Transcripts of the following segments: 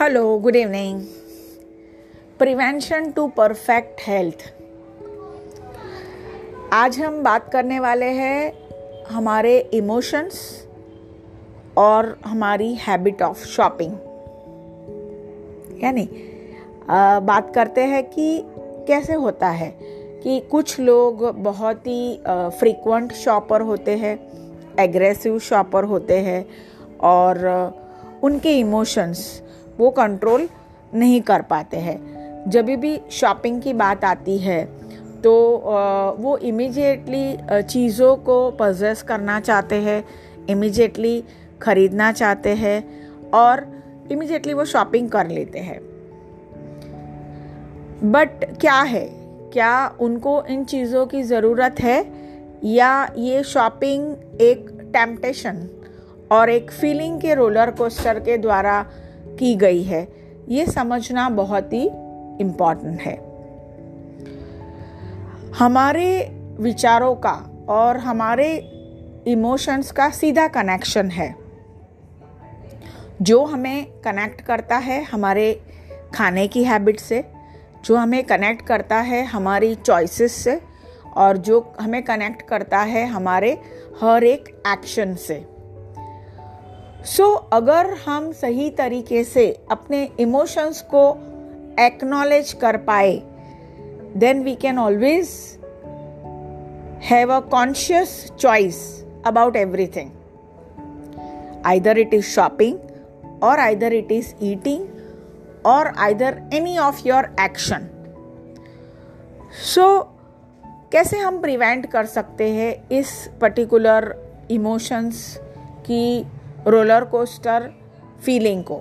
Hello good evening prevention to perfect health आज हम बात करने वाले हैं हमारे इमोशंस और हमारी हैबिट ऑफ़ शॉपिंग यानी बात करते हैं कि कैसे होता है कि कुछ लोग बहुत ही फ्रीक्वेंट शॉपर होते हैं एग्रेसिव शॉपर होते हैं और उनके इमोशंस वो कंट्रोल नहीं कर पाते हैं। जब भी शॉपिंग की बात आती है तो वो इमिजिएटली चीज़ों को पजेस करना चाहते हैं इमिजिएटली ख़रीदना चाहते हैं और इमिजिएटली वो शॉपिंग कर लेते हैं। बट क्या है? क्या उनको इन चीज़ों की ज़रूरत है? या ये शॉपिंग एक टेम्पटेशन और एक फीलिंग के रोलर कोस्टर के द्वारा की गई है। ये समझना बहुत ही इंपॉर्टेंट है। हमारे विचारों का और हमारे इमोशंस का सीधा कनेक्शन है। जो हमें कनेक्ट करता है हमारे खाने की हैबिट से, जो हमें कनेक्ट करता है हमारी चॉइसेस से, और जो हमें कनेक्ट करता है हमारे हर एक एक्शन से। सो so, अगर हम सही तरीके से अपने इमोशंस को एक्नॉलेज कर पाए then we can always have a conscious choice about everything either it is shopping और आइदर इट इज़ ईटिंग और either any of your action so कैसे हम प्रिवेंट कर सकते हैं इस पर्टिकुलर इमोशंस की रोलर कोस्टर फीलिंग को।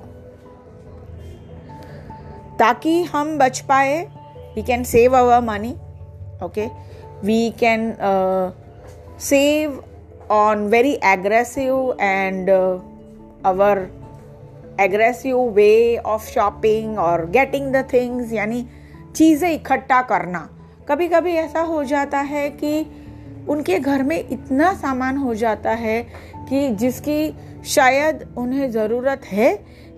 ताकि हम बच पाए we can save our money okay we can save on very aggressive and our aggressive way of shopping और गेटिंग द थिंग्स यानी चीज़ें इकट्ठा करना। कभी कभी ऐसा हो जाता है कि उनके घर में इतना सामान हो जाता है कि जिसकी शायद उन्हें ज़रूरत है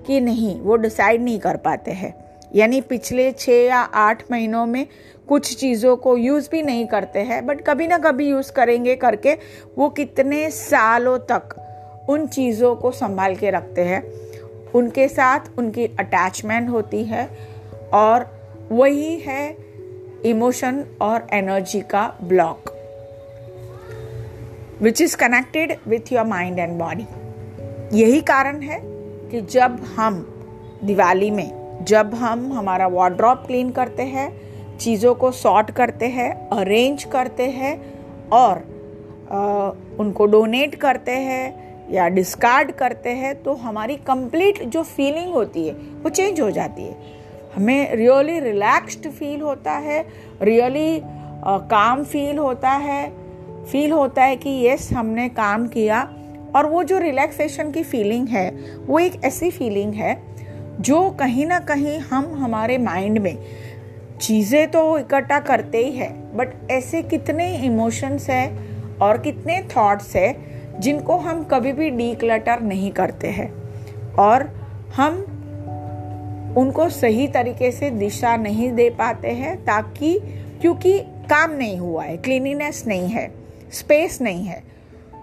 कि नहीं, वो डिसाइड नहीं कर पाते हैं। यानी पिछले छः या आठ महीनों में कुछ चीज़ों को यूज़ भी नहीं करते हैं बट कभी ना कभी यूज़ करेंगे करके वो कितने सालों तक उन चीज़ों को संभाल के रखते हैं। उनके साथ उनकी अटैचमेंट होती है और वही है इमोशन और एनर्जी का block which is connected with your mind and body यही कारण है कि जब हम दिवाली में जब हम हमारा वार्ड्रॉप क्लीन करते हैं चीज़ों को सॉर्ट करते हैं अरेंज करते हैं और आ, उनको डोनेट करते हैं या डिस्कार्ड करते हैं तो हमारी कंप्लीट जो फीलिंग होती है वो चेंज हो जाती है। हमें रियली रिलैक्स्ड फील होता है रियली काम फील होता है फील होता है कि यस, हमने काम किया। और वो जो रिलैक्सेशन की फीलिंग है, वो एक ऐसी फीलिंग है जो कहीं ना कहीं हम हमारे माइंड में चीज़ें तो इकट्ठा करते ही है बट ऐसे कितने इमोशंस हैं और कितने थॉट्स है जिनको हम कभी भी डी क्लटर नहीं करते हैं। और हम उनको सही तरीके से दिशा नहीं दे पाते हैं ताकि, क्योंकि काम नहीं हुआ है क्लीनिनेस नहीं है। स्पेस नहीं है.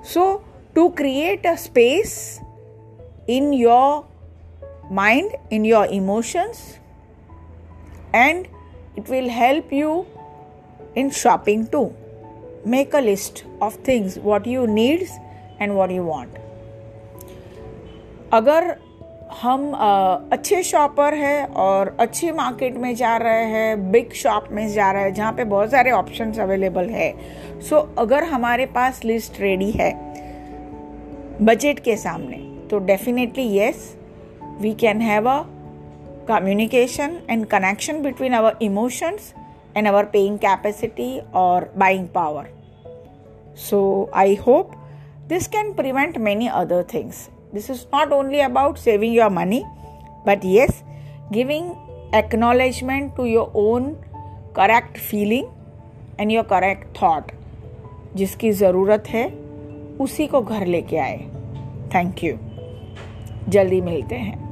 So to create a space in your mind in your emotions and it will help you in shopping to make a list of things what you needs and what you want अगर हम अच्छे shopper हैं और अच्छी market में जा रहे हैं बिग शॉप में जा रहे हैं जहाँ पे बहुत सारे ऑप्शंस अवेलेबल है। सो so, अगर हमारे पास लिस्ट रेडी है बजट के सामने तो definitely yes we can have a communication and connection between our emotions and our paying capacity और buying power so I hope this can prevent many other things This is not only about saving your money, but yes, giving acknowledgement to your own correct feeling and your correct thought. जिसकी ज़रूरत है उसी को घर लेके आए thank you जल्दी मिलते हैं